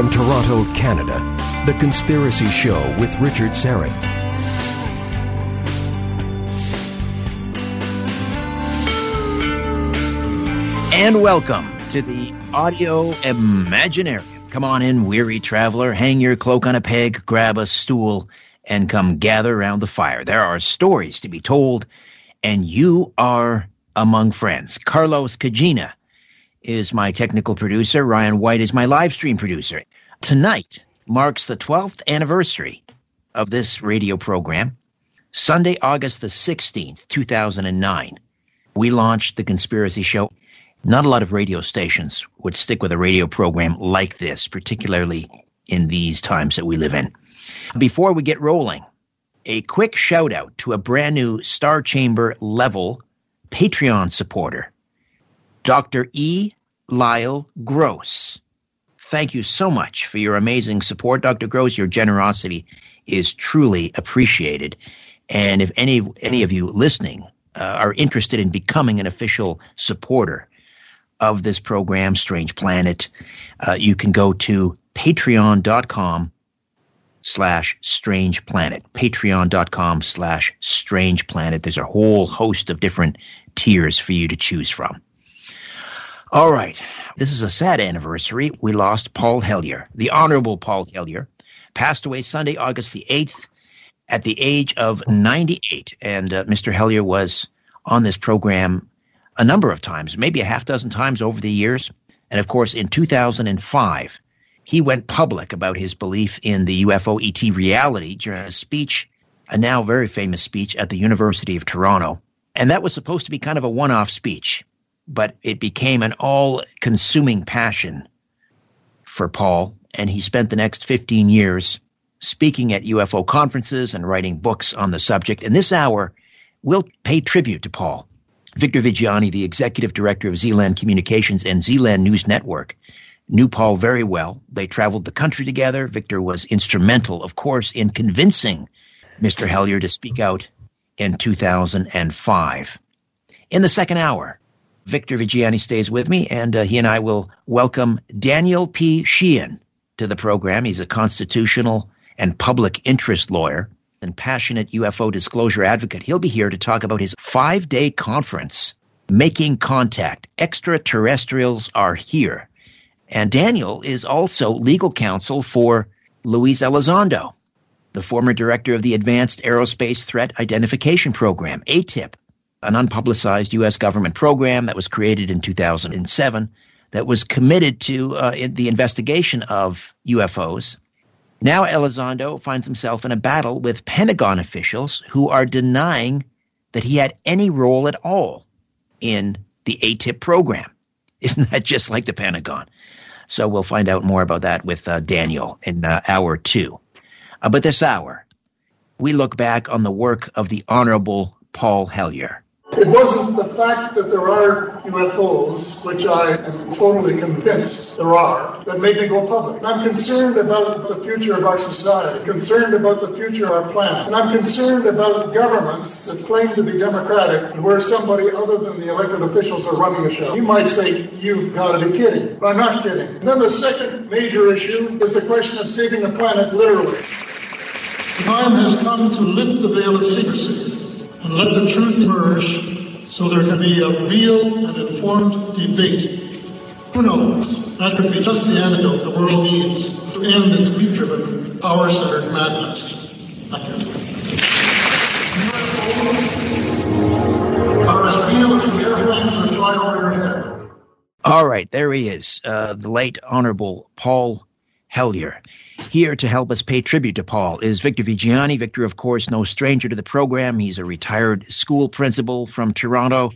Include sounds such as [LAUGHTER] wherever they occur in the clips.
From Toronto, Canada, The Conspiracy Show with Richard Syrett. And welcome to the Audio Imaginarium. Come on in, weary traveler. Hang your cloak on a peg, grab a stool, and come gather around the fire. There are stories to be told, and you are among friends. Carlos Cagina is my technical producer. Ryan White is my live stream producer. Tonight marks the 12th anniversary of this radio program. Sunday, August the 16th, 2009, we launched The Conspiracy Show. Not a lot of radio stations would stick with a radio program like this, particularly in these times that we live in. Before we get rolling, a quick shout out to a brand new Star Chamber level Patreon supporter, Dr. E. Lyle Gross. Thank you so much for your amazing support, Dr. Gross. Your generosity is truly appreciated. And if any any of you listening uh, are interested in becoming an official supporter of this program, Strange Planet, uh, you can go to patreon.com slash strange planet patreon.com slash strange planet there's a whole host of different tiers for you to choose from all right. This is a sad anniversary. We lost paul hellyer the honorable paul hellyer. Passed away sunday august the 8th at the age of 98 and uh, mr hellyer was on this program a number of times maybe a half dozen times over the years. And of course in 2005 he went public about his belief in the UFO ET reality during a speech, a now very famous speech at the University of Toronto. And that was supposed to be kind of a one off speech, but it became an all consuming passion for Paul. And he spent the next 15 years speaking at UFO conferences and writing books on the subject. And this hour, we'll pay tribute to Paul. Victor Viggiani, the executive director of Zealand Communications and Zealand News Network, knew Paul very well. They traveled the country together. Victor was instrumental, of course, in convincing Mr. Hellyer to speak out in 2005. In the second hour, Victor Viggiani stays with me, and uh, he and I will welcome Daniel P. Sheehan to the program. He's a constitutional and public interest lawyer and passionate UFO disclosure advocate. He'll be here to talk about his five day conference, Making Contact Extraterrestrials Are Here and Daniel is also legal counsel for Luis Elizondo, the former director of the Advanced Aerospace Threat Identification Program, AATIP, an unpublicized U.S. government program that was created in 2007 that was committed to uh, in the investigation of UFOs. Now Elizondo finds himself in a battle with Pentagon officials who are denying that he had any role at all in the AATIP program. [LAUGHS] Isn't that just like the Pentagon? So we'll find out more about that with uh, Daniel in uh, hour two. Uh, but this hour, we look back on the work of the Honorable Paul Hellyer. It wasn't the fact that there are UFOs, which I am totally convinced there are, that made me go public. I'm concerned about the future of our society, concerned about the future of our planet, and I'm concerned about governments that claim to be democratic and where somebody other than the elected officials are running the show. You might say, you've got to be kidding, but I'm not kidding. And then the second major issue is the question of saving the planet literally. Time has come to lift the veil of secrecy and let the truth emerge so there can be a real and informed debate. Who knows? That could be just the antidote the world needs to end this madness. That fly over your head. All right, there he is, uh, the late Honorable Paul Hellyer. Here to help us pay tribute to Paul is Victor Viggiani. Victor, of course, no stranger to the program. He's a retired school principal from Toronto.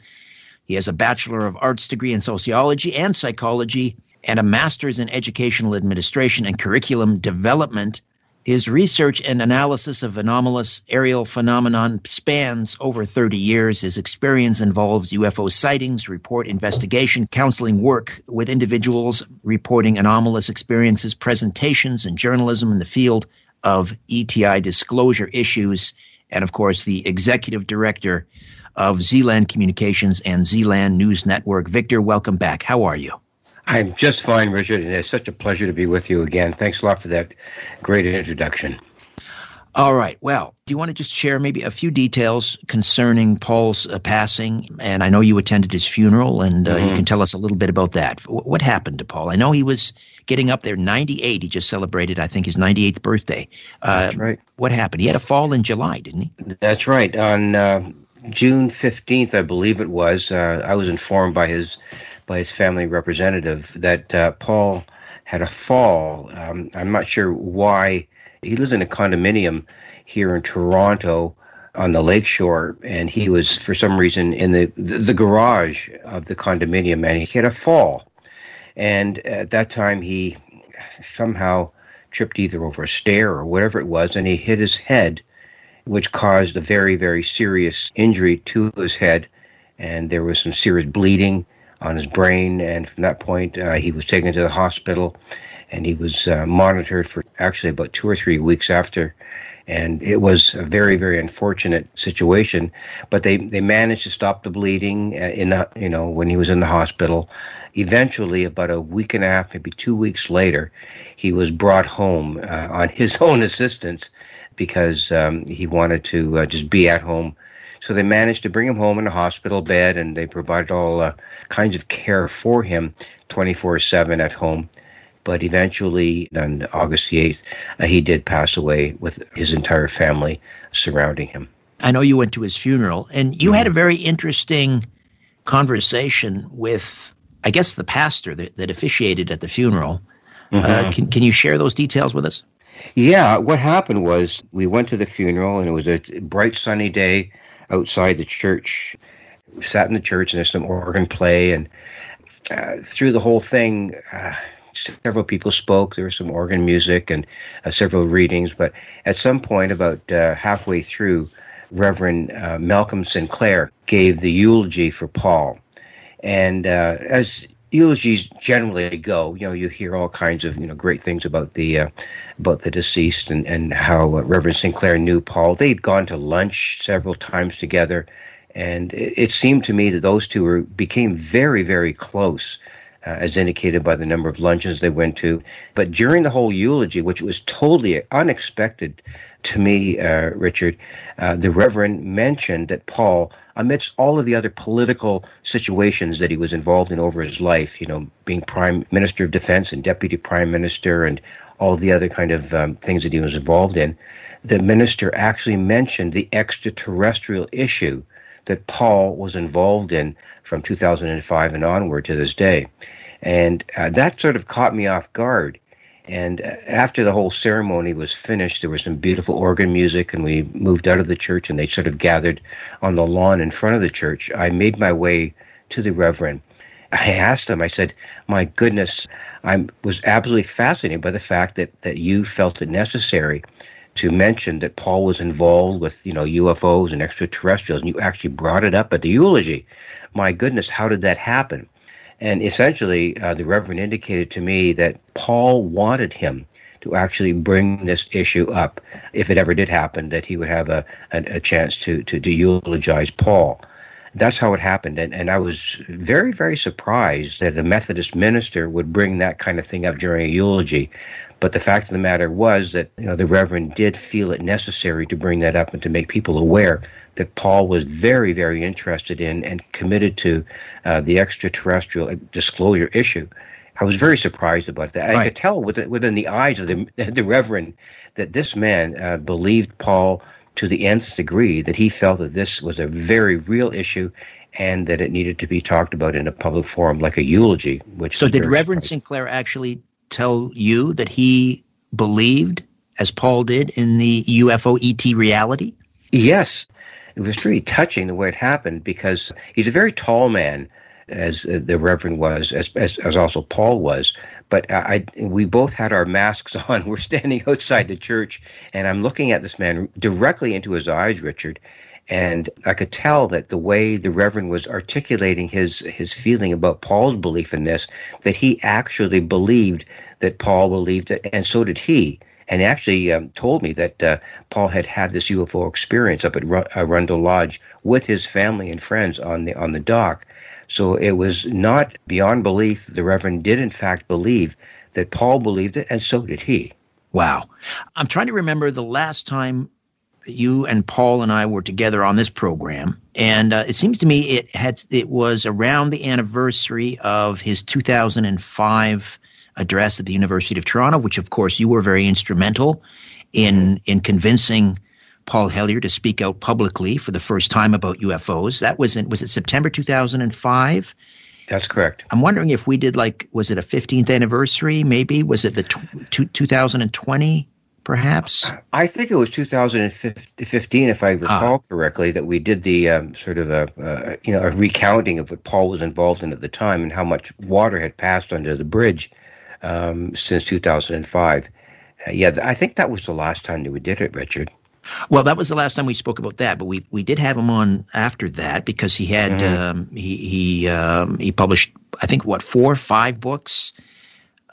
He has a Bachelor of Arts degree in sociology and psychology and a master's in educational administration and curriculum development his research and analysis of anomalous aerial phenomenon spans over 30 years. His experience involves UFO sightings, report investigation, counseling work with individuals reporting anomalous experiences, presentations, and journalism in the field of ETI disclosure issues, and of course, the executive director of Zealand Communications and Zealand News Network. Victor, welcome back. How are you? I'm just fine, Richard, and it's such a pleasure to be with you again. Thanks a lot for that great introduction. All right. Well, do you want to just share maybe a few details concerning Paul's uh, passing? And I know you attended his funeral, and uh, mm-hmm. you can tell us a little bit about that. what happened to Paul? I know he was getting up there, 98. He just celebrated, I think, his 98th birthday. Uh, That's right. What happened? He had a fall in July, didn't he? That's right. On uh, June 15th, I believe it was, uh, I was informed by his by his family representative that uh, Paul had a fall. Um, I'm not sure why. He lives in a condominium here in Toronto on the lakeshore, and he was for some reason in the the garage of the condominium, and he had a fall. And at that time, he somehow tripped either over a stair or whatever it was, and he hit his head, which caused a very very serious injury to his head, and there was some serious bleeding on his brain. And from that point, uh, he was taken to the hospital and he was uh, monitored for actually about two or three weeks after. And it was a very, very unfortunate situation, but they, they managed to stop the bleeding uh, in the, you know, when he was in the hospital. Eventually, about a week and a half, maybe two weeks later, he was brought home uh, on his [LAUGHS] own assistance because um, he wanted to uh, just be at home so they managed to bring him home in a hospital bed, and they provided all uh, kinds of care for him 24 7 at home. But eventually, on August the 8th, uh, he did pass away with his entire family surrounding him. I know you went to his funeral, and you mm-hmm. had a very interesting conversation with, I guess, the pastor that, that officiated at the funeral. Uh, mm-hmm. Uh, can, can you share those details with us? Yeah, what happened was we went to the funeral, and it was a bright, sunny day outside the church. We sat in the church and there's some organ play, and uh, through the whole thing, uh, several people spoke. There was some organ music and uh, several readings, but at some point, about uh, halfway through, Reverend uh, Malcolm Sinclair gave the eulogy for Paul. And uh, as eulogies generally go, you know, you hear all kinds of you know great things about the uh, about the deceased and and how uh, Reverend Sinclair knew Paul. They'd gone to lunch several times together, and it, it seemed to me that those two were became very very close. Uh, as indicated by the number of lunches they went to. But during the whole eulogy, which was totally unexpected to me, uh, Richard, uh, the Reverend mentioned that Paul amidst all of the other political situations that he was involved in over his life, you know, being Prime Minister of Defense and Deputy Prime Minister and all the other kind of um, things that he was involved in, the minister actually mentioned the extraterrestrial issue that Paul was involved in from 2005 and onward to this day. And uh, that sort of caught me off guard and after the whole ceremony was finished, there was some beautiful organ music, and we moved out of the church, and they sort of gathered on the lawn in front of the church. I made my way to the Reverend. I asked him, I said, My goodness, I was absolutely fascinated by the fact that, that you felt it necessary to mention that Paul was involved with, you know, UFOs and extraterrestrials, and you actually brought it up at the eulogy. My goodness, how did that happen? And essentially, uh, the Reverend indicated to me that Paul wanted him to actually bring this issue up if it ever did happen, that he would have a, a, a chance to, to, to eulogize Paul. That's how it happened. And, and I was very, very surprised that a Methodist minister would bring that kind of thing up during a eulogy. But the fact of the matter was that you know, the Reverend did feel it necessary to bring that up and to make people aware that Paul was very, very interested in and committed to uh, the extraterrestrial disclosure issue. I was very surprised about that. Right. I could tell within, within the eyes of the, [LAUGHS] the Reverend that this man uh, believed Paul to the nth degree, that he felt that this was a very real issue and that it needed to be talked about in a public forum like a eulogy. Which so, did Reverend surprising. Sinclair actually tell you that he believed, as Paul did, in the UFO ET reality? Yes it was really touching the way it happened because he's a very tall man, as uh, the Reverend was, as, as, as also Paul was. But I, we both had our masks [LAUGHS] on. We're standing outside the church, and I'm looking at this man directly into his eyes, Richard. And I could tell that the way the Reverend was articulating his his feeling about Paul's belief in this, that he actually believed that Paul believed it, and so did he and actually um, told me that uh, Paul had had this UFO experience up at R- uh, Rundle Lodge with his family and friends on the on the dock. So it was not beyond belief. The Reverend did, in fact, believe that Paul believed it, and so did he. Wow. I'm trying to remember the last time you and Paul and I were together on this program, and uh, it seems to me it had it was around the anniversary of his 2005 address at the University of Toronto, which of course you were very instrumental in in convincing Paul Hellyer to speak out publicly for the first time about UFOs. That was in was it September 2005? That's correct. I'm wondering if we did like was it a 15th anniversary? Maybe was it the t- 2020? Perhaps I think it was 2015, if I recall ah. correctly, that we did the um, sort of a uh, you know a recounting of what Paul was involved in at the time and how much water had passed under the bridge um, since 2005. Uh, yeah, I think that was the last time that we did it, Richard. Well, that was the last time we spoke about that, but we, we did have him on after that because he had mm-hmm. um, he he um, he published I think what four or five books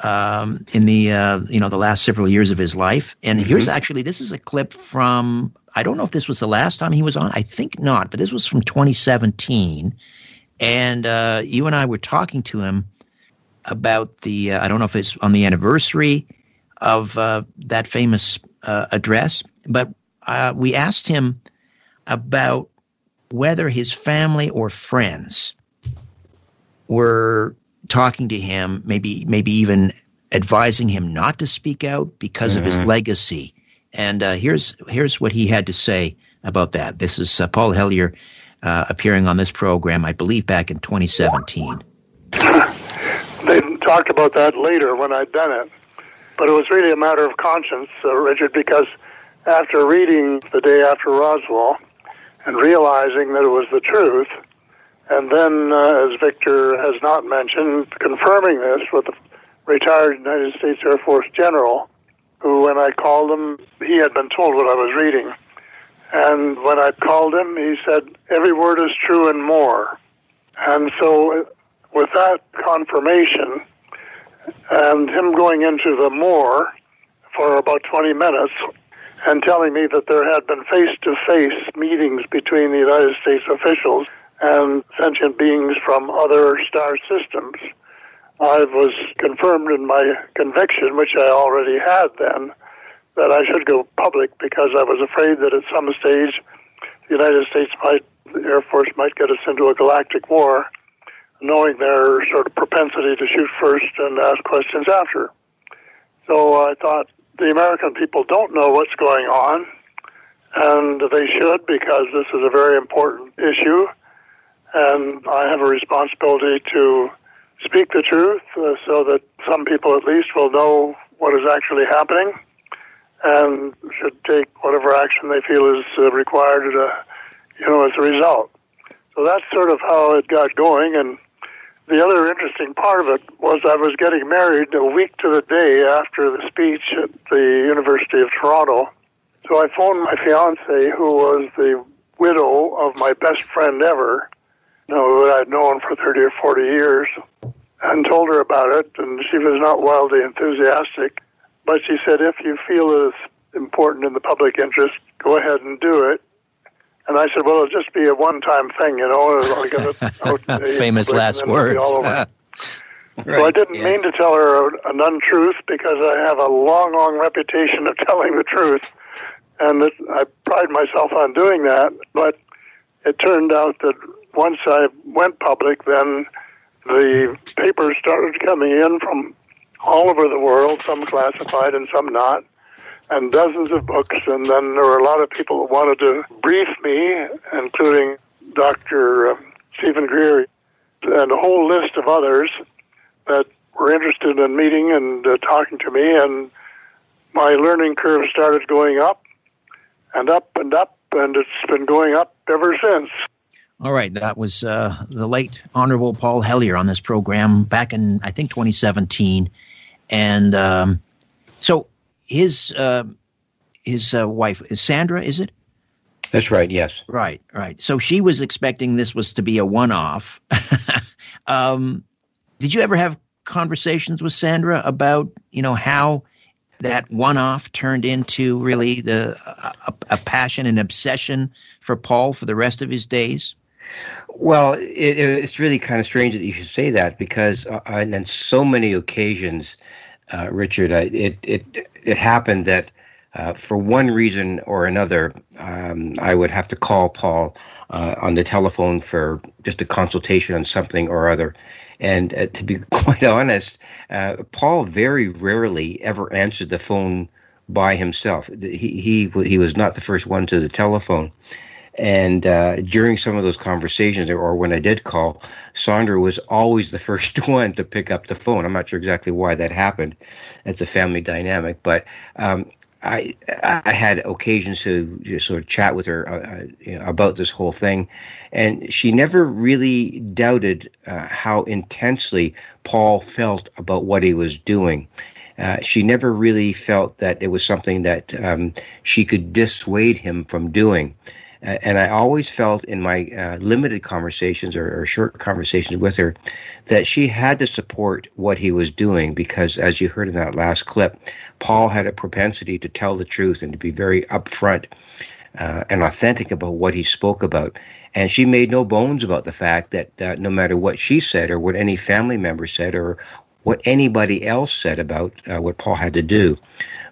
um, in the uh, you know the last several years of his life. And mm-hmm. here's actually this is a clip from I don't know if this was the last time he was on. I think not, but this was from 2017. And uh, you and I were talking to him about the uh, I don't know if it's on the anniversary of uh, that famous uh, address, but uh, we asked him about whether his family or friends were talking to him, maybe maybe even advising him not to speak out because mm-hmm. of his mm-hmm. legacy. And uh, here's here's what he had to say about that. This is uh, Paul Hellyer uh, appearing on this program, I believe, back in 2017. [LAUGHS] They talked about that later when I'd done it, but it was really a matter of conscience, uh, Richard, because after reading the day after Roswell and realizing that it was the truth, and then, uh, as Victor has not mentioned, confirming this with a retired United States Air Force general, who, when I called him, he had been told what I was reading. And when I called him, he said, Every word is true and more. And so, with that confirmation, and him going into the more for about 20 minutes, and telling me that there had been face to face meetings between the United States officials and sentient beings from other star systems. I was confirmed in my conviction, which I already had then, that I should go public because I was afraid that at some stage the United States might, the Air Force might get us into a galactic war, knowing their sort of propensity to shoot first and ask questions after. So I thought the American people don't know what's going on, and they should because this is a very important issue, and I have a responsibility to speak the truth uh, so that some people at least will know what is actually happening and should take whatever action they feel is uh, required, uh, you know, as a result. So that's sort of how it got going, and the other interesting part of it was I was getting married a week to the day after the speech at the University of Toronto. So I phoned my fiance, who was the widow of my best friend ever, you know, who I'd known for 30 or 40 years, and told her about it. And she was not wildly enthusiastic, but she said, if you feel it's important in the public interest, go ahead and do it. And I said, well, it'll just be a one-time thing, you know. I'll get it [LAUGHS] Famous last words. [LAUGHS] right, so I didn't yes. mean to tell her an untruth because I have a long, long reputation of [LAUGHS] telling the truth, and it, I pride myself on doing that. But it turned out that once I went public, then the papers started coming in from all over the world, some classified and some not and dozens of books. And then there were a lot of people who wanted to brief me, including Dr. Um, Steven Greer and a whole list of others that were interested in meeting and uh, talking to me. And my learning curve started going up and up and up, and it's been going up ever since. All right, that was uh, the late Honorable Paul Hellyer on this program back in I think 2017, and um, so his uh, his uh, wife is Sandra, is it? That's right. Yes. Right. Right. So she was expecting this was to be a one-off. [LAUGHS] um, did you ever have conversations with Sandra about you know how that one-off turned into really the a, a passion and obsession for Paul for the rest of his days? Well, it, it's really kind of strange that you should say that because uh, on so many occasions, uh, Richard, I, it it it happened that uh, for one reason or another, um, I would have to call Paul uh, on the telephone for just a consultation on something or other. And uh, to be [LAUGHS] quite honest, uh, Paul very rarely ever answered the phone by himself. He he he was not the first one to the telephone. And uh, during some of those conversations, or when I did call, Sandra was always the [LAUGHS] first one to pick up the phone. I'm not sure exactly why that happened. It's a family dynamic, but um, I I had occasions to just sort of chat with her uh, uh, you know, about this whole thing, and she never really doubted uh, how intensely Paul felt about what he was doing. Uh, she never really felt that it was something that um, she could dissuade him from doing. And I always felt in my uh, limited conversations or, or, short conversations with her that she had to support what he was doing because, as you heard in that last clip, Paul had a propensity to tell the truth and to be very upfront uh, and authentic about what he spoke about. And she made no bones about the fact that uh, no matter what she said or what any family member said or what anybody else said about uh, what Paul had to do,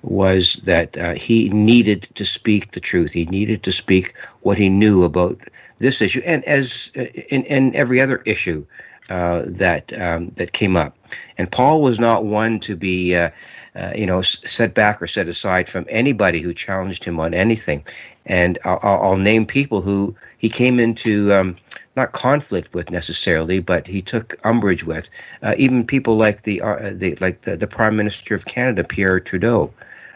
was that uh, he needed to speak the truth. He needed to speak what he knew about this issue, and as uh, in, in every other issue uh, that um, that came up. And Paul was not one to be, uh, uh, you know, set back or set aside from anybody who challenged him on anything. And I'll, I'll name people who he came into. Um, not conflict with necessarily, but he took umbrage with. Uh, even people like the, uh, the like the, the Prime Minister of Canada, Pierre Trudeau,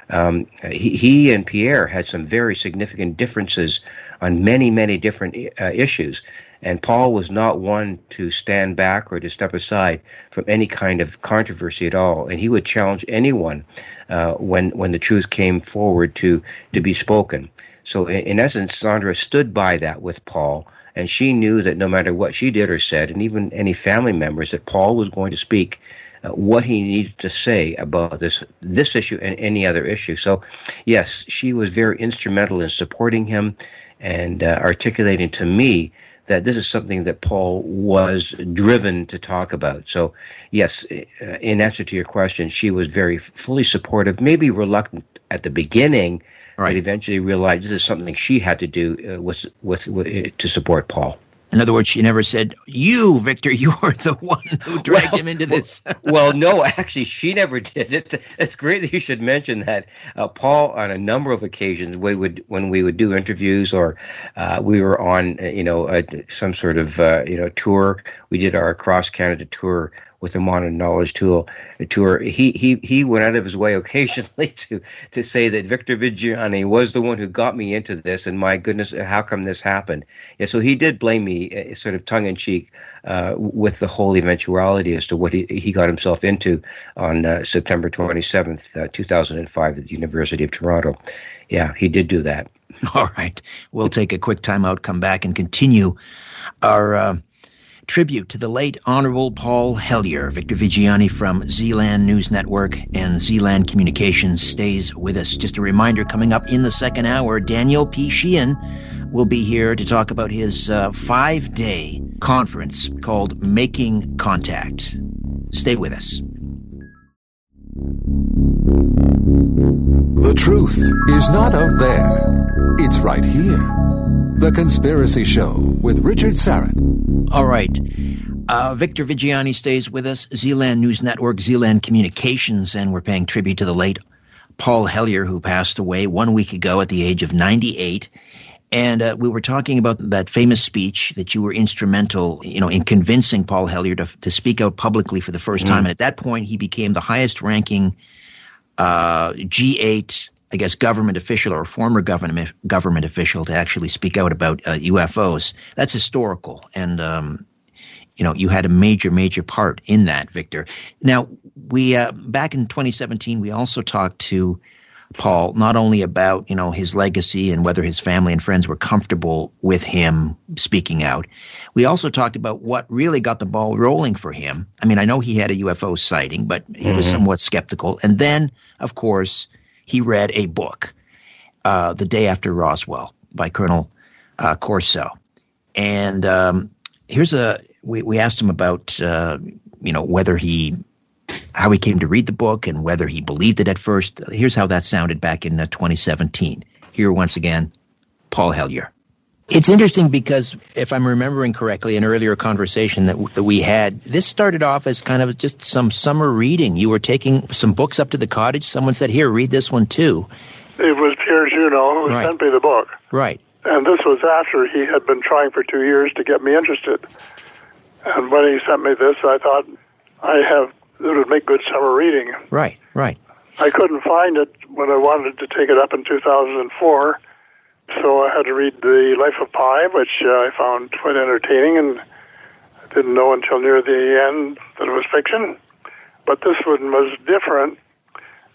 um, he, he, and Pierre had some very significant differences on many, many different uh, issues. And Paul was not one to stand back or to step aside from any kind of controversy at all. And he would challenge anyone uh, when when the truth came forward to to be spoken. So in, in essence, Sandra stood by that with Paul, and she knew that no matter what she did or said, and even any family members, that Paul was going to speak what he needed to say about this this issue and any other issue. So, yes, she was very instrumental in supporting him and uh, articulating to me that this is something that Paul was driven to talk about. So, yes, uh, in answer to your question, she was very fully supportive, maybe reluctant at the beginning, right. but eventually realized this is something she had to do uh, with, with, with to support Paul. In other words, she never said, "You, Victor, [LAUGHS] you're the one who dragged well, him into this." [LAUGHS] well, no, actually, she never did it. It's great that you should mention that. Uh, Paul, on a number of occasions, we would when we would do interviews or uh, we were on, uh, you know, some sort of uh, you know tour. We did our cross Canada tour with him modern knowledge tool tour. He he he went out of his way occasionally [LAUGHS] to to say that Victor Viggiani was the one who got me into this, and my goodness, how come this happened? Yeah, so he did blame me, uh, sort of tongue in cheek, uh, with the whole eventuality as to what he he got himself into on uh, September twenty seventh, uh, two thousand and five, at the University of Toronto. Yeah, he did do that. [LAUGHS] All right, we'll take a quick time out, come back, and continue our uh, tribute to the late Honorable Paul Hellyer. Victor Viggiani from Zealand News Network and Zealand Communications stays with us. Just a reminder coming up in the second hour, Daniel P. Sheehan will be here to talk about his uh, five day conference called Making Contact. Stay with us. The truth is not out there, it's right here the Conspiracy Show with Richard Syrett. All right. Uh, Victor Viggiani stays with us, Zealand News Network, Zealand Communications, and we're paying tribute to the late Paul Hellyer, who passed away one week ago at the age of 98. And uh, we were talking about that famous speech that you were instrumental, you know, in convincing Paul Hellyer to, to speak out publicly for the first time. Mm. And at that point, he became the highest-ranking uh, G8 I guess, government official or former government government official to actually speak out about uh, UFOs. That's historical, and um, you know, you had a major, major part in that, Victor. Now, we uh, back in 2017, we also talked to Paul not only about you know his legacy and whether his family and friends were comfortable with him speaking out. We also talked about what really got the ball rolling for him. I mean, I know he had a UFO sighting, but he mm-hmm. was somewhat skeptical. And then, of course he read a book, uh, The Day After Roswell by Colonel uh, Corso. And um, here's a we, we asked him about uh, you know whether he how he came to read the book and whether he believed it at first. Here's how that sounded back in uh, 2017. Here once again, Paul Hellyer. It's interesting because if I'm remembering correctly, an earlier conversation that, that we had, this started off as kind of just some summer reading. You were taking some books up to the cottage. Someone said, "Here, read this one too." It was Pierre Junot who Right. sent me the book. Right. And this was after he had been trying for two years to get me interested. And when he sent me this, I thought I have it would make good summer reading. Right. Right. I couldn't find it when I wanted to take it up in 2004, so I had to read The Life of Pi, which uh, I found quite entertaining, and I didn't know until near the end that it was fiction. But this one was different.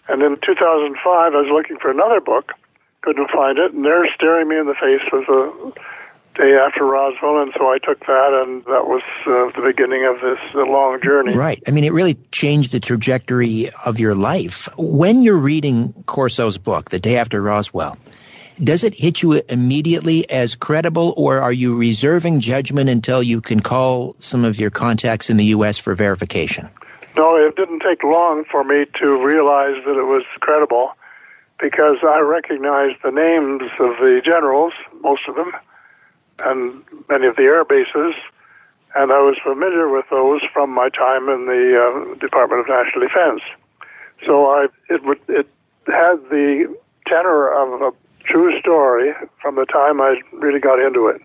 And in 2005, I was looking for another book, couldn't find it, and there, staring me in the face, was a day after Roswell, and so I took that, and that was uh, the beginning of this uh, long journey. Right. I mean, it really changed the trajectory of your life. When you're reading Corso's book, The Day After Roswell, does it hit you immediately as credible, or are you reserving judgment until you can call some of your contacts in the U.S. for verification? No, it didn't take long for me to realize that it was credible because I recognized the names of the generals, most of them, and many of the air bases, and I was familiar with those from my time in the uh, Department of National Defense. So I it would it had the tenor of a true story from the time I really got into it.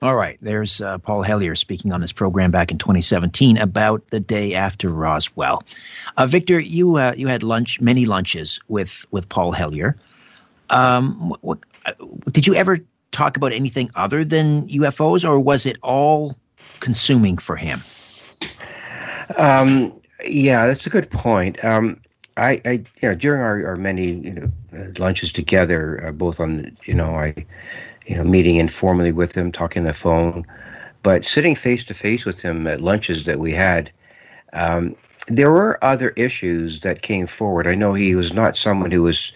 All right, there's uh, Paul Hellyer speaking on this program back in 2017 about the day after Roswell. Uh, Victor, you uh, you had lunch, many lunches with with Paul Hellyer. Um, what, what, uh, did you ever talk about anything other than UFOs, or was it all consuming for him? Um, yeah, that's a good point. Um, I, I, you know, during our, our many you know, lunches together, uh, both on, you know, I, you know, meeting informally with him, talking on the phone, but sitting face to face with him at lunches that we had, um, there were other issues that came forward. I know he was not someone who was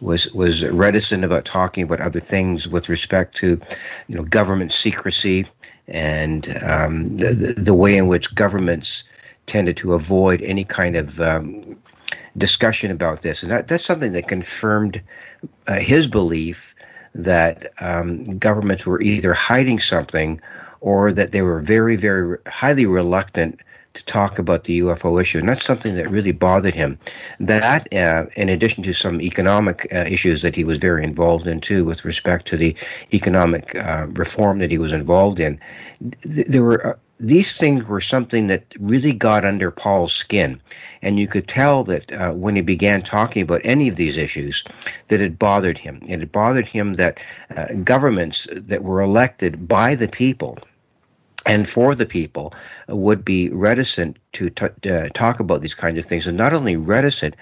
was was reticent about talking about other things with respect to, you know, government secrecy and um, the, the the way in which governments tended to avoid any kind of um, discussion about this, and that, that's something that confirmed uh, his belief that um, governments were either hiding something or that they were very, very highly reluctant to talk about the UFO issue, and that's something that really bothered him. That, uh, in addition to some economic uh, issues that he was very involved in too, with respect to the economic uh, reform that he was involved in, th- there were. These things were something that really got under Paul's skin, and you could tell that uh, when he began talking about any of these issues, that it bothered him. It had bothered him that uh, governments that were elected by the people and for the people would be reticent to t- uh, talk about these kinds of things, and not only reticent,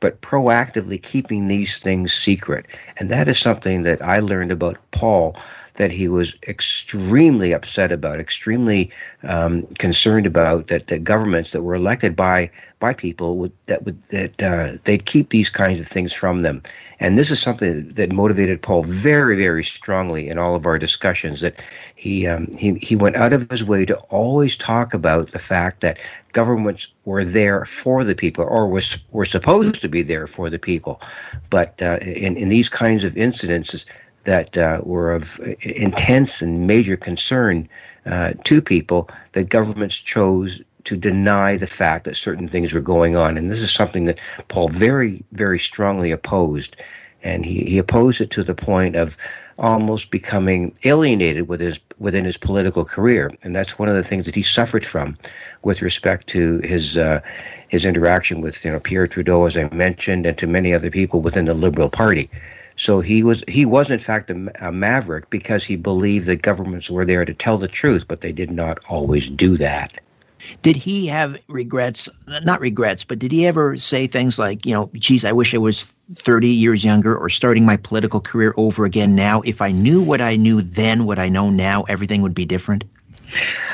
but proactively keeping these things secret. And that is something that I learned about Paul that he was extremely upset about, extremely um, concerned about that, that governments that were elected by by people would that would that uh, they'd keep these kinds of things from them. And this is something that motivated Paul very, very strongly in all of our discussions. That he um, he he went out of his way to always talk about the fact that governments were there for the people, or was were supposed to be there for the people. But uh, in in these kinds of incidences that uh, were of intense and major concern uh, to people, that governments chose to deny the fact that certain things were going on. And this is something that Paul very, very strongly opposed. And he, he opposed it to the point of almost becoming alienated with his, within his political career. And that's one of the things that he suffered from with respect to his, uh, his interaction with you know, Pierre Trudeau, as I mentioned, and to many other people within the Liberal Party. So he was he was in fact a, a, maverick because he believed that governments were there to tell the truth, but they did not always do that. Did he have regrets? Not regrets, but did he ever say things like, you know, geez, I wish I was 30 years younger or starting my political career over again now? If I knew what I knew then, what I know now, everything would be different?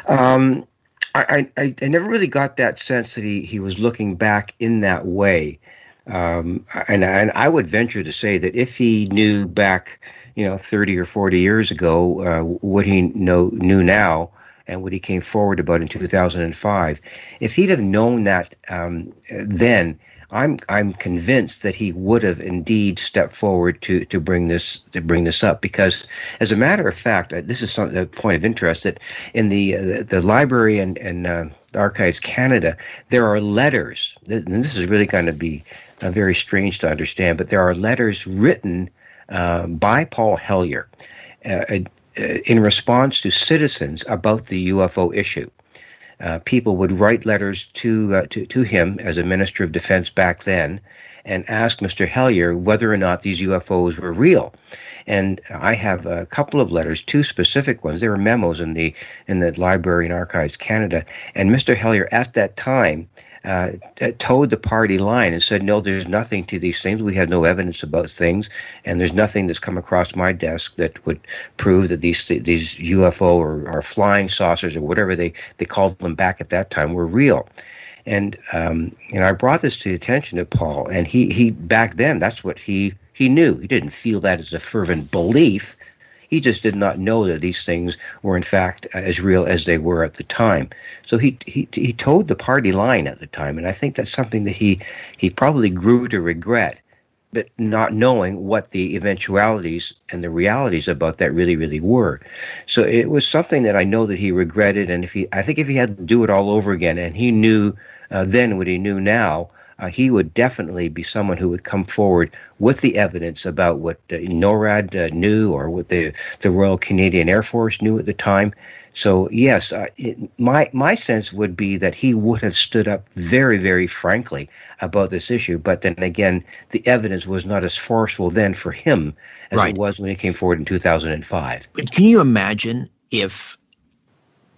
Um, I, I, I never really got that sense that he, he was looking back in that way. Um, and, and I would venture to say that if he knew back, you know, 30 or 40 years ago, uh, what he know, knew now and what he came forward about in 2005. If he'd have known that um, then, I'm I'm convinced that he would have indeed stepped forward to to bring this to bring this up because, as a matter of fact, uh, this is some, a point of interest that in the uh, the library and and uh, Archives Canada there are letters, and this is really going to be uh, very strange to understand, but there are letters written uh, by Paul Hellyer uh, in response to citizens about the UFO issue uh, people would write letters to, uh, to to him as a minister of defense back then, and ask Mr. Hellyer whether or not these UFOs were real. And I have a couple of letters, two specific ones. There were memos in the in the Library and Archives Canada, and Mr. Hellyer at that time uh, toed the party line and said, "No, there's nothing to these things. We have no evidence about things, and there's nothing that's come across my desk that would prove that these these UFO or, or flying saucers or whatever they they called them back at that time were real." And um, know, I brought this to the attention of Paul, and he he back then that's what he he knew. He didn't feel that as a fervent belief. He just did not know that these things were in fact as real as they were at the time. So he he he toed the party line at the time, and I think that's something that he he probably grew to regret but not knowing what the eventualities and the realities about that really, really were. So it was something that I know that he regretted, and if he, I think if he had to do it all over again, and he knew uh, then what he knew now, uh, he would definitely be someone who would come forward with the evidence about what uh, NORAD uh, knew or what the, the Royal Canadian Air Force knew at the time. So yes, uh, it, my my sense would be that he would have stood up very very frankly about this issue. But then again, the evidence was not as forceful then for him as right. it was when he came forward in 2005. But can you imagine if,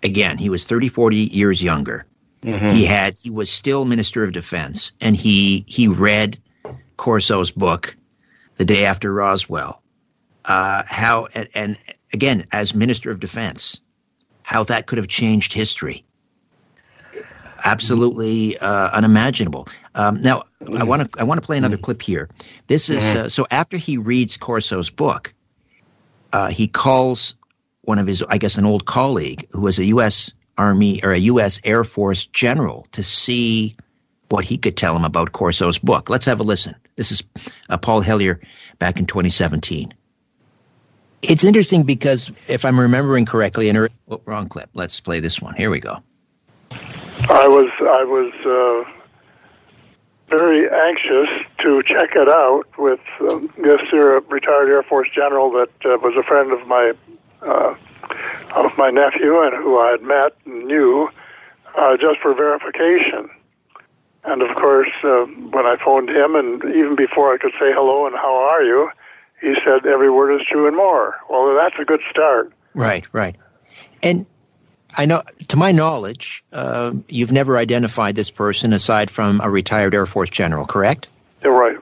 again, he was 30, 40 years younger Mm-hmm. He had he was still Minister of Defense, and he he read Corso's book the day after Roswell. Uh, how and, and, again as Minister of Defense, how that could have changed history. Absolutely uh, unimaginable. Um, now I want to I want to play another clip here. This is mm-hmm. uh, so after he reads Corso's book, uh, he calls one of his I guess an old colleague who was a U.S. Army or a U.S. Air Force general to see what he could tell him about Corso's book. Let's have a listen. This is uh, Paul Hellyer back in 2017. It's interesting because if I'm remembering correctly, in a oh, wrong clip. Let's play this one. Here we go. I was I was uh, very anxious to check it out with uh, this uh, retired Air Force general that uh, was a friend of my uh, of my nephew and who I had met and knew uh, just for verification. And of course, uh, when I phoned him, and even before I could say hello and how are you, he said every word is true and more. Well, that's a good start. Right, right. And I know, to my knowledge, uh, you've never identified this person aside from a retired Air Force general, correct? You're right.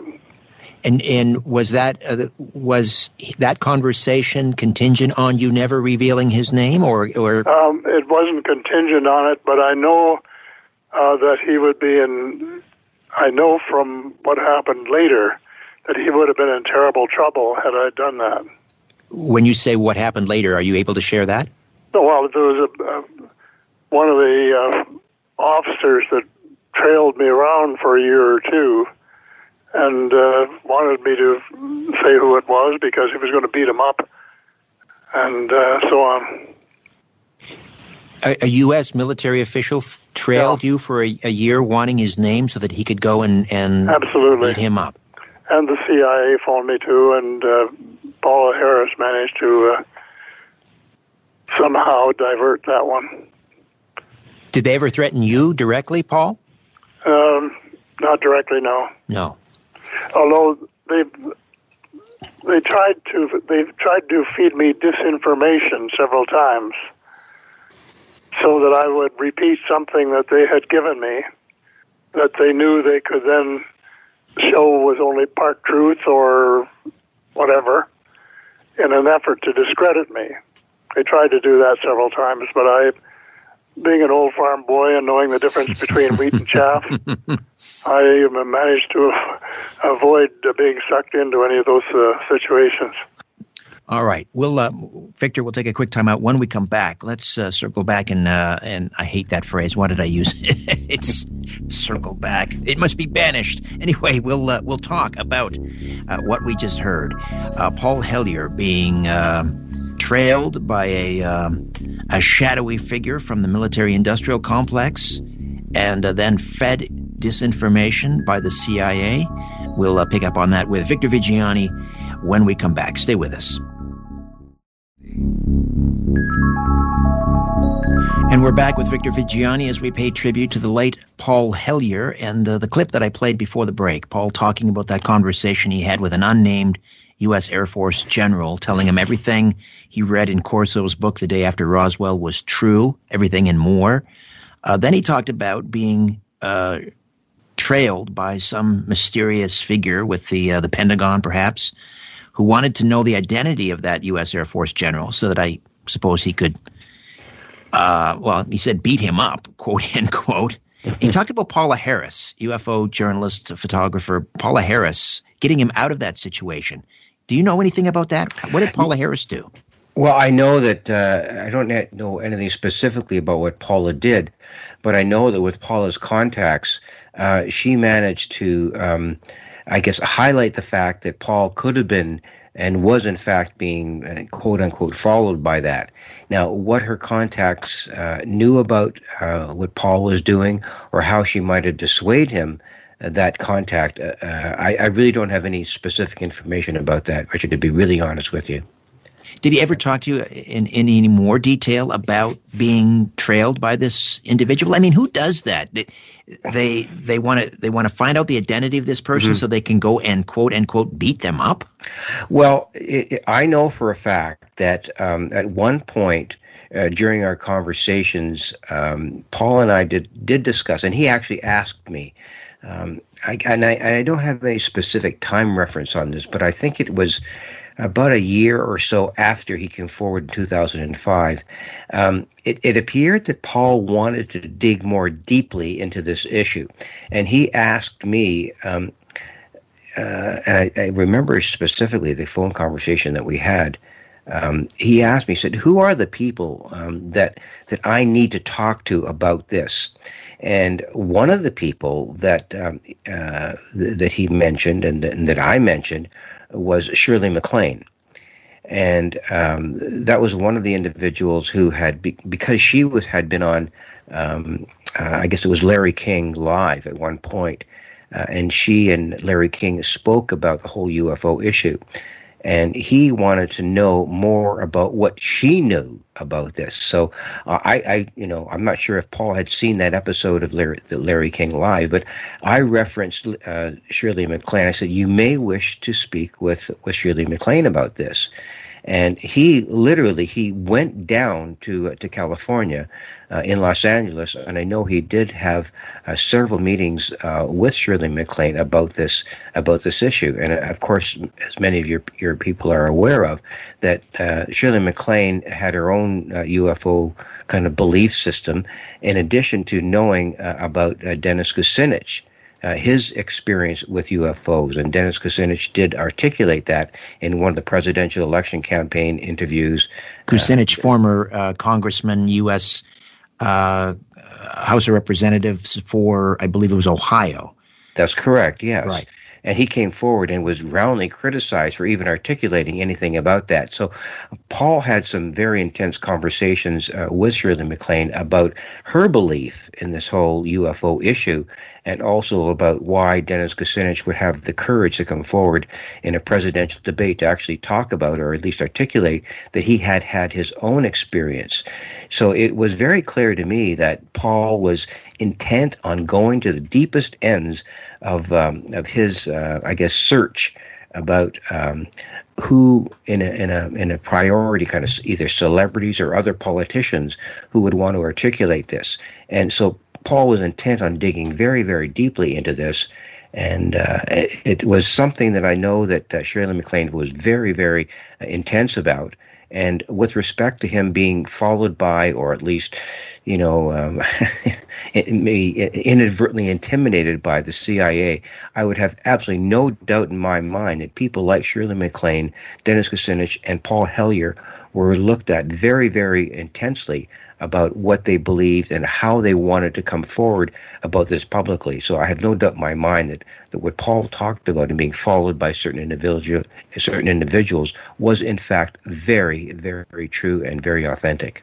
And and was that uh, was that conversation contingent on you never revealing his name, or or? Um, it wasn't contingent on it, but I know uh, that he would be in. I know from what happened later that he would have been in terrible trouble had I done that. When you say what happened later, are you able to share that? No, well, there was a uh, one of the uh, officers that trailed me around for a year or two and uh, wanted me to say who it was because he was going to beat him up, and uh, so on. A, a, U.S. military official f- trailed yeah. you for a, a, year, wanting his name so that he could go and and absolutely beat him up. And the CIA phoned me too, and uh, Paula Harris managed to uh, somehow divert that one. Did they ever threaten you directly, Paul? Um, not directly, no. No although they've they tried to they've tried to feed me disinformation several times so that I would repeat something that they had given me that they knew they could then show was only part truth or whatever in an effort to discredit me. They tried to do that several times, but I being an old farm boy and knowing the difference between wheat and chaff, [LAUGHS] I managed to [LAUGHS] avoid being sucked into any of those uh, situations. All right. We'll, uh, Victor, we'll take a quick time out. When we come back, let's uh, circle back and, uh, and I hate that phrase. Why did I use it? [LAUGHS] it's circle back. It must be banished. Anyway, we'll, uh, we'll talk about uh, what we just heard. Uh, Paul Hellyer being trailed by a, um, a shadowy figure from the military industrial complex and then fed disinformation by the CIA. We'll pick up on that with Victor Viggiani when we come back. Stay with us. And we're back with Victor Viggiani as we pay tribute to the late Paul Hellyer and uh, the clip that I played before the break. Paul talking about that conversation he had with an unnamed U.S. Air Force general, telling him everything he read in Corso's book the day after Roswell was true, everything and more. Uh, then he talked about being uh, trailed by some mysterious figure with the uh, the Pentagon, perhaps, who wanted to know the identity of that U.S. Air Force general so that I suppose he could, uh, well, he said beat him up, [LAUGHS] quote unquote. he [LAUGHS] talked about Paula Harris, UFO journalist, photographer, Paula Harris, getting him out of that situation. Do you know anything about that? What did Paula Harris do? Well, I know that uh, I don't know anything specifically about what Paula did, but I know that with Paula's contacts, uh, she managed to um, I guess, highlight the fact that Paul could have been and was in fact being uh, quote unquote followed by that. Now, what her contacts uh, knew about uh, what Paul was doing or how she might have dissuaded him. Uh, that contact, uh, I, I really don't have any specific information about that, Richard. To be really honest with you, did he ever talk to you in, in any more detail about being trailed by this individual? I mean, who does that? They they want to they want to find out the identity of this person mm-hmm. so they can go and quote unquote beat them up. Well, it, I know for a fact that um, at one point. Uh, during our conversations, um, Paul and I did did discuss, and he actually asked me. Um, I, and I, I don't have any specific time reference on this, but I think it was about a year or so after he came forward in 2005, um, it, it, appeared that Paul wanted to dig more deeply into this issue. And he asked me, um, uh, and I, I, remember specifically the phone conversation that we had. Um, he asked me, he said, Who are the people um, that, that I need to talk to about this? And one of the people that um, uh, th- that he mentioned and, and, that I mentioned was Shirley MacLaine. And um, that was one of the individuals who had, be- because she was had been on, um, uh, I guess it was Larry King live at one point, uh, and she and Larry King spoke about the whole UFO issue and he wanted to know more about what she knew about this. So uh, I, I, you know, I'm not sure if Paul had seen that episode of Larry, the Larry King Live, but I referenced uh, Shirley MacLaine. I said, "You may wish to speak with with Shirley MacLaine about this." And he literally he went down to uh, to California uh, in Los Angeles, and I know he did have uh, several meetings uh, with Shirley MacLaine about this about this issue. And uh, of course, as many of your your people are aware of, that uh, Shirley MacLaine had her own UFO kind of belief system, in addition to knowing about Dennis Kucinich uh, his experience with UFOs. And Dennis Kucinich did articulate that in one of the presidential election campaign interviews. Kucinich, uh, former uh, congressman, U.S. Uh, House of Representatives for, I believe it was Ohio. That's correct, yes. Right and he came forward and was roundly criticized for even articulating anything about that. So Paul had some very intense conversations uh, with Shirley MacLaine about her belief in this whole UFO issue and also about why Dennis Kucinich would have the courage to come forward in a presidential debate to actually talk about or at least articulate that he had had his own experience. So it was very clear to me that Paul was intent on going to the deepest ends of um, of his, uh, I guess, search about um, who in a in a in a priority kind of either celebrities or other politicians who would want to articulate this. And so Paul was intent on digging very very deeply into this. And uh, it, was something that I know that uh, Shirley MacLaine was very, very intense about And with respect to him being followed by, or at least, you know, um, [LAUGHS] inadvertently intimidated by the CIA, I would have absolutely no doubt in my mind that people like Shirley MacLaine, Dennis Kucinich, and Paul Hellyer were looked at very, very intensely about what they believed and how they wanted to come forward about this publicly. So I have no doubt in my mind that, that what Paul talked about and being followed by certain individual certain individuals was in fact very, very true and very authentic.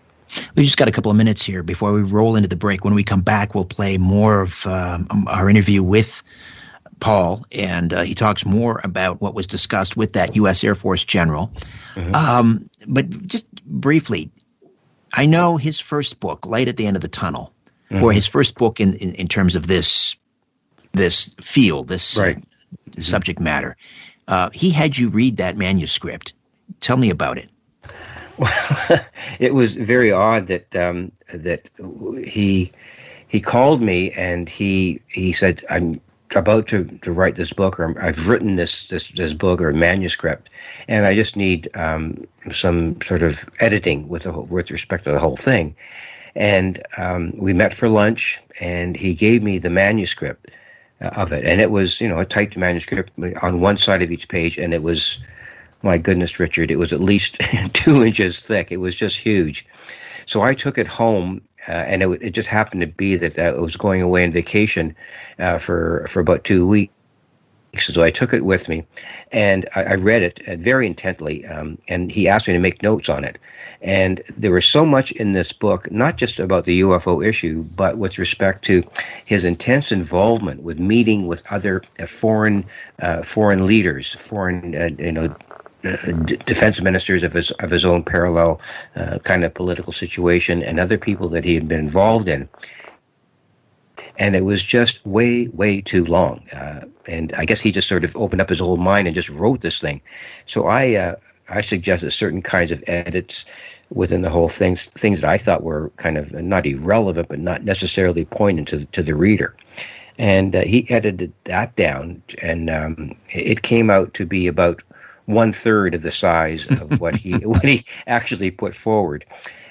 We just got a couple of minutes here before we roll into the break. When we come back, we'll play more of um, our interview with Paul, and uh, he talks more about what was discussed with that U.S. Air Force general. Mm-hmm. Um, but just briefly, I know his first book, Light at the End of the Tunnel, mm-hmm. or his first book in, in, in, terms of this this field, this right. subject matter. Uh, he had you read that manuscript. Tell me about it. Well, [LAUGHS] it was very odd that um, that he he called me and he he said I'm about to, to write this book or I've written this, this, this book or manuscript and I just need um, some sort of editing with whole, with respect to the whole thing. And um, we met for lunch and he gave me the manuscript uh, of it. And it was, you know, a typed manuscript on one side of each page and it was, my goodness, Richard, it was at least [LAUGHS] two inches thick. It was just huge. So I took it home uh, and it, it, just happened to be that I was going away on vacation uh, for for about two weeks. So I took it with me, and I, I read it uh, very intently. Um, and he asked me to make notes on it. And there was so much in this book, not just about the UFO issue, but with respect to his intense involvement with meeting with other uh, foreign uh, foreign leaders, foreign uh, you know uh, defense ministers of his of his own parallel uh, kind of political situation and other people that he had been involved in. And it was just way, way too long. Uh, and I guess he just sort of opened up his whole mind and just wrote this thing. So I, uh, I suggested certain kinds of edits within the whole thing, things that I thought were kind of not irrelevant, but not necessarily pointing to to the reader. And uh, he edited that down, and um, it came out to be about one third of the size of [LAUGHS] what he what he actually put forward.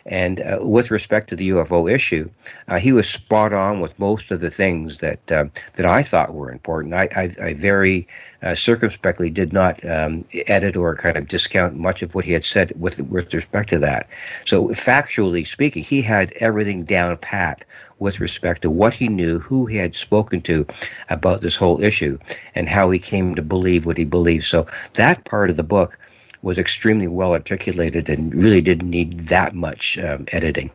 And uh, with respect to the UFO issue, uh, he was spot on with most of the things that uh, that I thought were important. I, I, I very uh, circumspectly did not um, edit or kind of discount much of what he had said with with respect to that. So factually speaking, he had everything down pat with respect to what he knew, who he had spoken to about this whole issue, and how he came to believe what he believed. So that part of the book was extremely well articulated and really didn't need that much um, editing.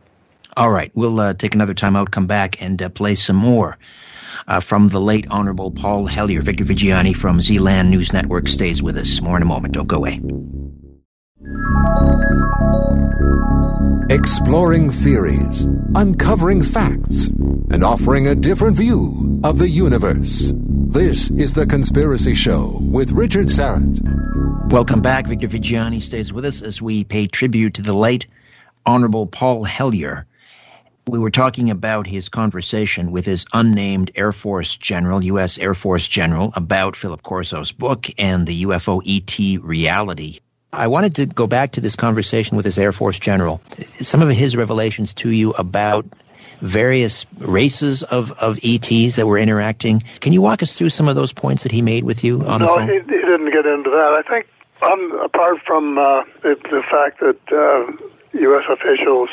All right, we'll uh, take another time out, come back, and uh, play some more. Uh, from the late Honorable Paul Hellyer. Victor Viggiani from Zealand News Network stays with us. More in a moment. Don't go away. Exploring theories, uncovering facts, and offering a different view of the universe. This is The Conspiracy Show with Richard Syrett. Welcome back. Victor Viggiani stays with us as we pay tribute to the late Honorable Paul Hellyer. We were talking about his conversation with his unnamed Air Force General, U.S. Air Force General, about Philip Corso's book and the UFO ET reality. I wanted to go back to this conversation with this Air Force general. Some of his revelations to you about various races of, of ETs that were interacting. Can you walk us through some of those points that he made with you on no, the phone? No, he, he, didn't get into that. I think, um, apart from uh, the, the, fact that uh, U.S. officials,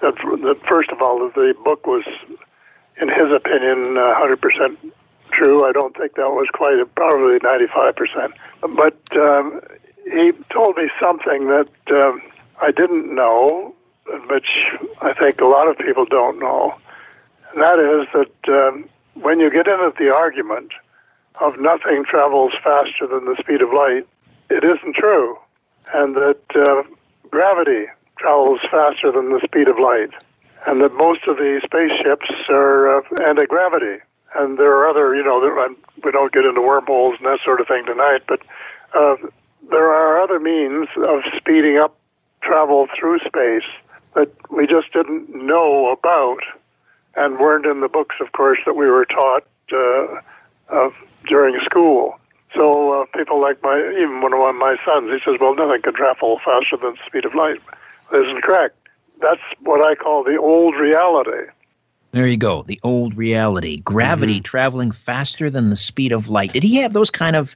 that, that first of all, the book was, in his opinion, uh, 100% true. I don't think that was quite, probably 95%. But um, he told me something that um, I didn't know, which I think a lot of people don't know. And that is that um, when you get into the argument of nothing travels faster than the speed of light, it isn't true. And that uh, gravity travels faster than the speed of light. And that most of the spaceships are uh, anti gravity. And there are other, you know, we don't get into wormholes and that sort of thing tonight, but uh, there are other means of speeding up travel through space that we just didn't know about and weren't in the books, of course, that we were taught uh, during school. So uh, people like my, even one of my sons, he says, well, nothing can travel faster than the speed of light. This is correct. That's what I call the old reality. There you go, the old reality. Gravity mm-hmm. traveling faster than the speed of light. Did he have those kind of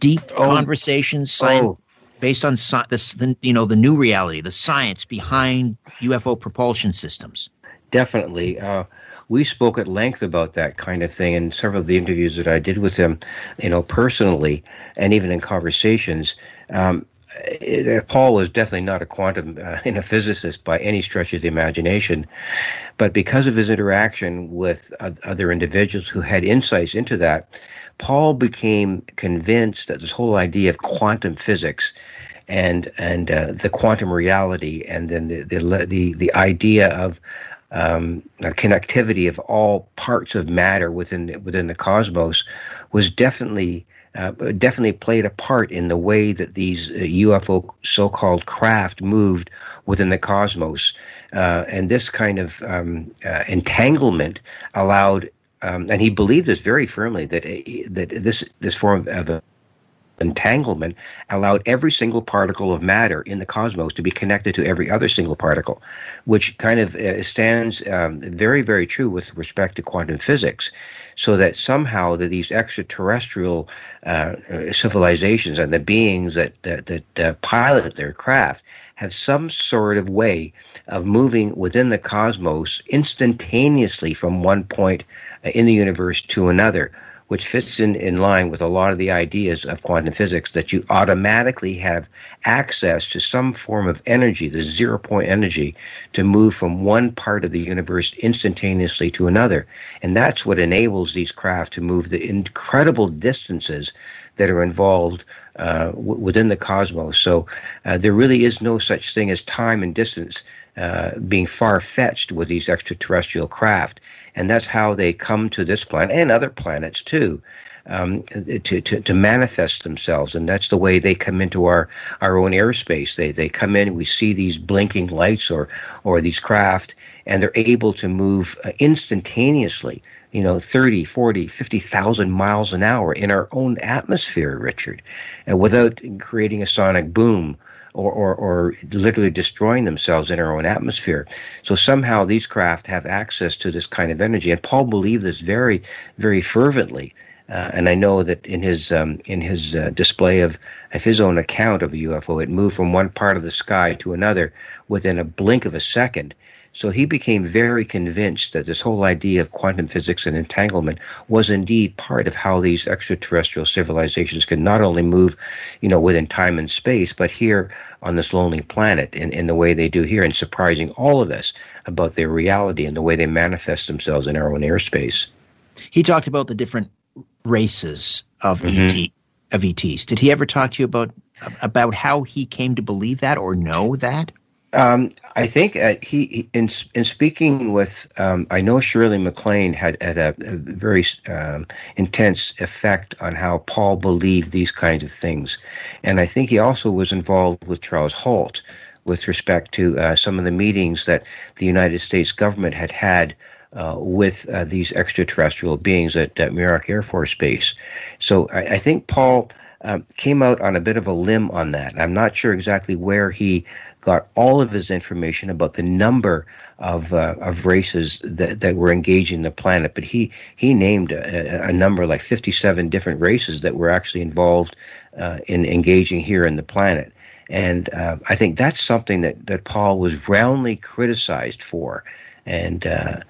deep oh. conversations, science, oh. based on sci- this, the, you know, the new reality, the science behind UFO propulsion systems? Definitely. Uh, we spoke at length about that kind of thing in several of the interviews that I did with him, you know, personally, and even in conversations. Um, it, Paul was definitely not a quantum uh, [LAUGHS] a physicist by any stretch of the imagination, but because of his interaction with other individuals who had insights into that, Paul became convinced that this whole idea of quantum physics and and uh, the quantum reality, and then the the the, the idea of um, connectivity of all parts of matter within the, within the cosmos was definitely uh, definitely played a part in the way that these uh, UFO so-called craft moved within the cosmos, uh, and this kind of um, uh, entanglement allowed. Um, and he believed this very firmly that uh, that this this form of entanglement allowed every single particle of matter in the cosmos to be connected to every other single particle, which kind of uh, stands um, very, very true with respect to quantum physics. So that somehow that these extraterrestrial uh, civilizations and the beings that that, that uh, pilot their craft have some sort of way of moving within the cosmos instantaneously from one point uh, in the universe to another which fits in, in line with a lot of the ideas of quantum physics that you automatically have access to some form of energy, the zero point energy, to move from one part of the universe instantaneously to another. And that's what enables these craft to move the incredible distances that are involved uh, w- within the cosmos. So uh, there really is no such thing as time and distance uh, being far fetched with these extraterrestrial craft and that's how they come to this planet and other planets too. Um, to, to, to manifest themselves, and that's the way they come into our, our own airspace. They they come in, we see these blinking lights or or these craft, and they're able to move uh, instantaneously. You know, 30, 40, 50,000 miles an hour in our own atmosphere, Richard, and without creating a sonic boom or, or, or literally destroying themselves in our own atmosphere. So somehow these craft have access to this kind of energy. And Paul believed this very, very fervently. Uh, and I know that in his um, in his uh, display of, of his own account of a UFO, it moved from one part of the sky to another within a blink of a second. So he became very convinced that this whole idea of quantum physics and entanglement was indeed part of how these extraterrestrial civilizations can not only move, you know, within time and space, but here on this lonely planet in, in the way they do here and surprising all of us about their reality and the way they manifest themselves in our own airspace. He talked about the different races of mm-hmm. ET of ETs. Did he ever talk to you about about how he came to believe that or know that? Um, I think uh, he, in in speaking with, um, I know Shirley MacLaine had had a, a very um, intense effect on how Paul believed these kinds of things, and I think he also was involved with Charles Holt with respect to uh, some of the meetings that the United States government had had uh, with uh, these extraterrestrial beings at uh, Muroc Air Force Base. So I, I think Paul. Um, came out on a bit of a limb on that. I'm not sure exactly where he got all of his information about the number of uh, of races that, that were engaging the planet. But he he named a, a number like 57 different races that were actually involved uh, in engaging here in the planet. And uh, I think that's something that, that Paul was roundly criticized for. And uh,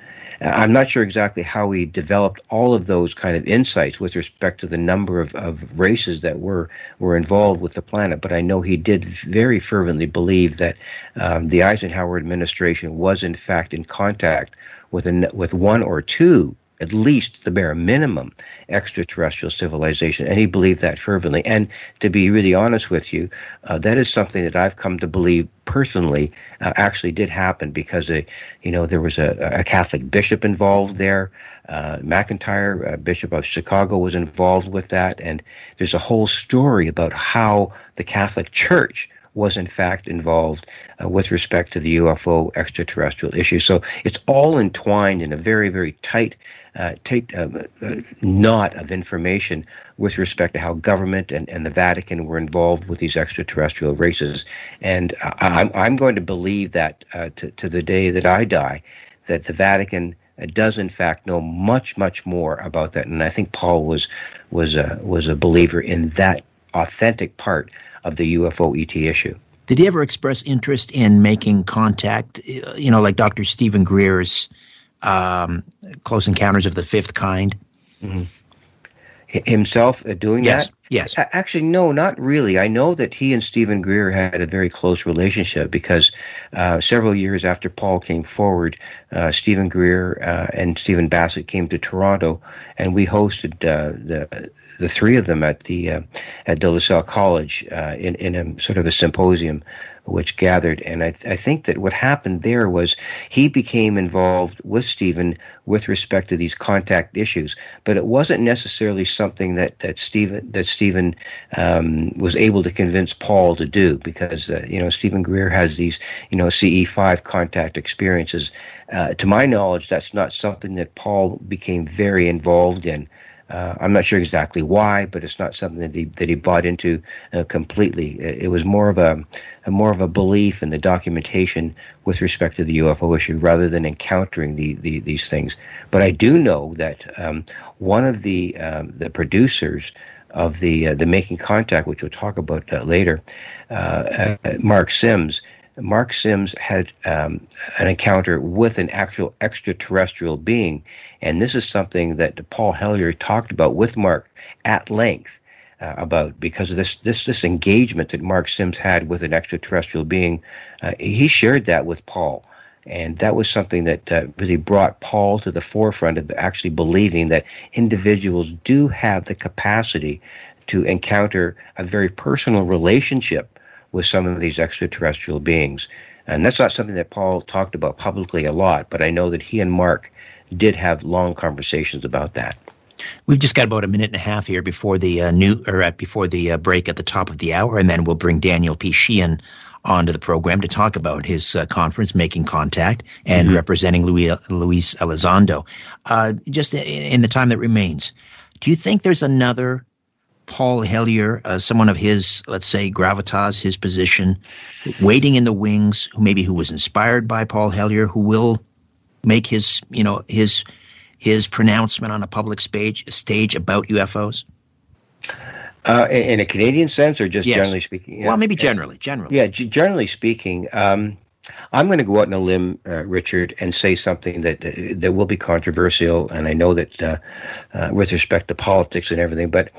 I'm not sure exactly how he developed all of those kind of insights with respect to the number of, of races that were were involved with the planet, but I know he did very fervently believe that um, the Eisenhower administration was in fact in contact with a, with one or two at least the bare minimum extraterrestrial civilization, and he believed that fervently. And to be really honest with you, uh, that is something that I've come to believe personally uh, actually did happen because, uh, you know, there was a, a Catholic bishop involved there. Uh, McIntyre, uh, Bishop of Chicago, was involved with that, and there's a whole story about how the Catholic Church was in fact involved uh, with respect to the UFO extraterrestrial issue. So it's all entwined in a very, very tight, uh, tight uh, uh, knot of information with respect to how government and, and the Vatican were involved with these extraterrestrial races. And I'm, I'm going to believe that uh, to, to the day that I die, that the Vatican does in fact know much, much more about that. And I think Paul was was a, was a believer in that authentic part of the UFO ET issue. Did he ever express interest in making contact? You know, like Dr. Steven Greer's um, Close Encounters of the Fifth Kind. Mm-hmm. Himself uh, doing yes. that? Yes. Actually, no, not really. I know that he and Steven Greer had a very close relationship because uh, several years after Paul came forward, uh, Steven Greer uh, and Stephen Bassett came to Toronto, and we hosted uh, the the three of them at the uh, at De La Salle College uh, in in a sort of a symposium which gathered. And I, I, think that what happened there was he became involved with Stephen with respect to these contact issues, but it wasn't necessarily something that that Stephen that Stephen um, was able to convince Paul to do because uh, you know Steven Greer has these you know CE5 contact experiences. Uh, to my knowledge, that's not something that Paul became very involved in. Uh, I'm not sure exactly why, but it's not something that he that he bought into uh, completely. It, was more of a, a, more of a belief in the documentation with respect to the UFO issue, rather than encountering the, the these things. But I do know that um, one of the um, the producers of the uh, the Making Contact, which we'll talk about uh, later, uh, uh, Mark Sims. Mark Sims had um, an encounter with an actual extraterrestrial being, and this is something that Paul Hellyer talked about with Mark at length uh, about because of this this this engagement that Mark Sims had with an extraterrestrial being. Uh, he shared that with Paul. And that was something that uh, really brought Paul to the forefront of actually believing that individuals do have the capacity to encounter a very personal relationship with some of these extraterrestrial beings. And that's not something that Paul talked about publicly a lot, but I know that he and Mark did have long conversations about that. We've just got about a minute and a half here before the uh, new or uh, before the uh, break at the top of the hour, and then we'll bring Daniel P. Sheehan onto the program to talk about his uh, conference, Making Contact, and mm-hmm. representing Louis, Luis Elizondo. Uh, just in, in the time that remains, do you think there's another Paul Hellyer, uh, someone of his, let's say, gravitas, his position, waiting in the wings, maybe who was inspired by Paul Hellyer, who will make his, you know, his his pronouncement on a public stage stage about UFOs? Uh, in a Canadian sense, or just yes. generally speaking? Yeah. Well, maybe generally. Generally, yeah. G- generally speaking, um, I'm going to go out on a limb, uh, Richard, and say something that uh, that will be controversial, and I know that uh, uh, with respect to politics and everything, but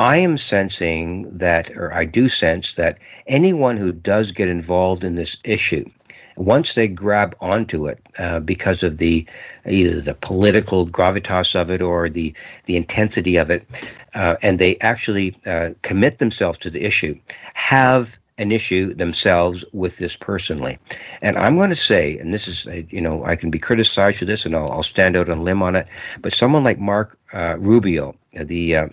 I am sensing that, or I do sense that anyone who does get involved in this issue, once they grab onto it uh, because of the either the political gravitas of it or the the intensity of it, uh, and they actually uh, commit themselves to the issue, have an issue themselves with this personally. And I'm going to say, and this is, you know, I can be criticized for this, and I'll, I'll stand out on a limb on it. But someone like Mark uh, Rubio, the uh,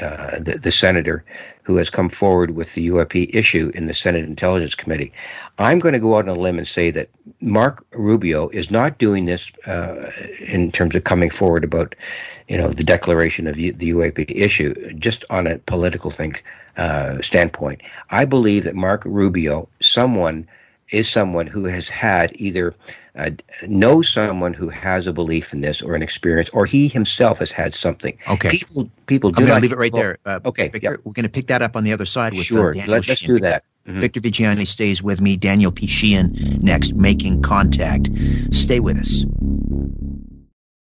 uh, the, the, senator who has come forward with the UAP issue in the Senate Intelligence Committee. I'm going to go out on a limb and say that Mark Rubio is not doing this uh, in terms of coming forward about, you know, the declaration of the UAP issue just on a political thing uh, standpoint. I believe that Mark Rubio, someone is someone who has had either uh, knows someone who has a belief in this or an experience, or he himself has had something. Okay. People, people do I'm going to leave it right there. Uh, okay. Victor. We're going to pick that up on the other side with uh, sure. Let, us do that. Mm-hmm. Victor Viggiani stays with me. Daniel P. Sheehan next, making contact. Stay with us.